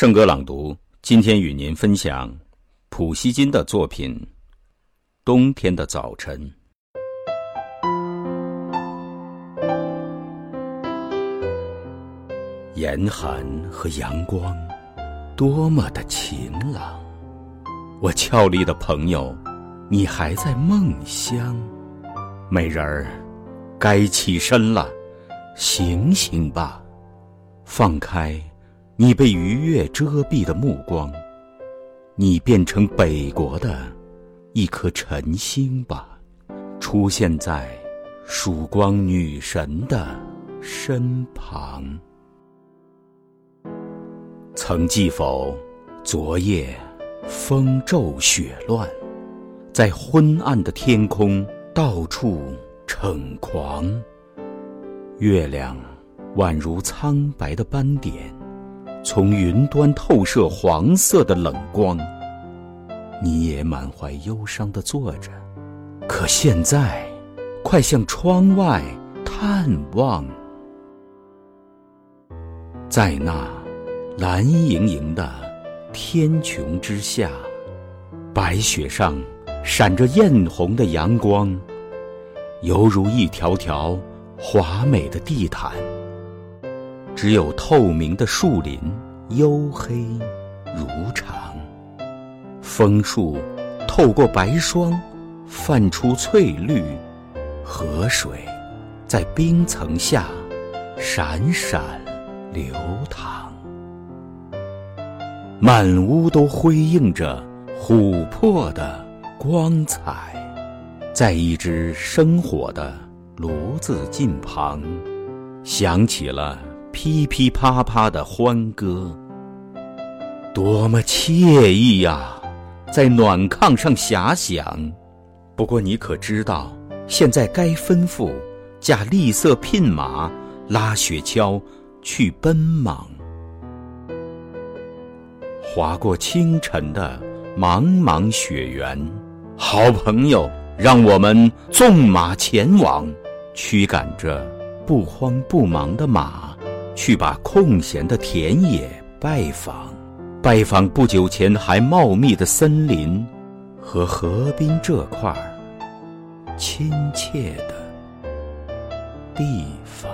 圣歌朗读，今天与您分享普希金的作品《冬天的早晨》。严寒和阳光，多么的晴朗！我俏丽的朋友，你还在梦乡？美人儿，该起身了，醒醒吧，放开。你被愉悦遮蔽的目光，你变成北国的一颗晨星吧，出现在曙光女神的身旁。曾记否，昨夜风骤雪乱，在昏暗的天空到处逞狂，月亮宛如苍白的斑点。从云端透射黄色的冷光，你也满怀忧伤的坐着。可现在，快向窗外探望，在那蓝盈盈的天穹之下，白雪上闪着艳红的阳光，犹如一条条华美的地毯。只有透明的树林，黝黑如常。枫树透过白霜，泛出翠绿；河水在冰层下闪闪流淌。满屋都辉映着琥珀的光彩，在一只生火的炉子近旁，响起了。噼噼啪啪的欢歌，多么惬意呀！在暖炕上遐想。不过你可知道，现在该吩咐驾栗色聘马，拉雪橇去奔忙。划过清晨的茫茫雪原，好朋友，让我们纵马前往，驱赶着不慌不忙的马。去把空闲的田野拜访，拜访不久前还茂密的森林和河滨这块亲切的地方。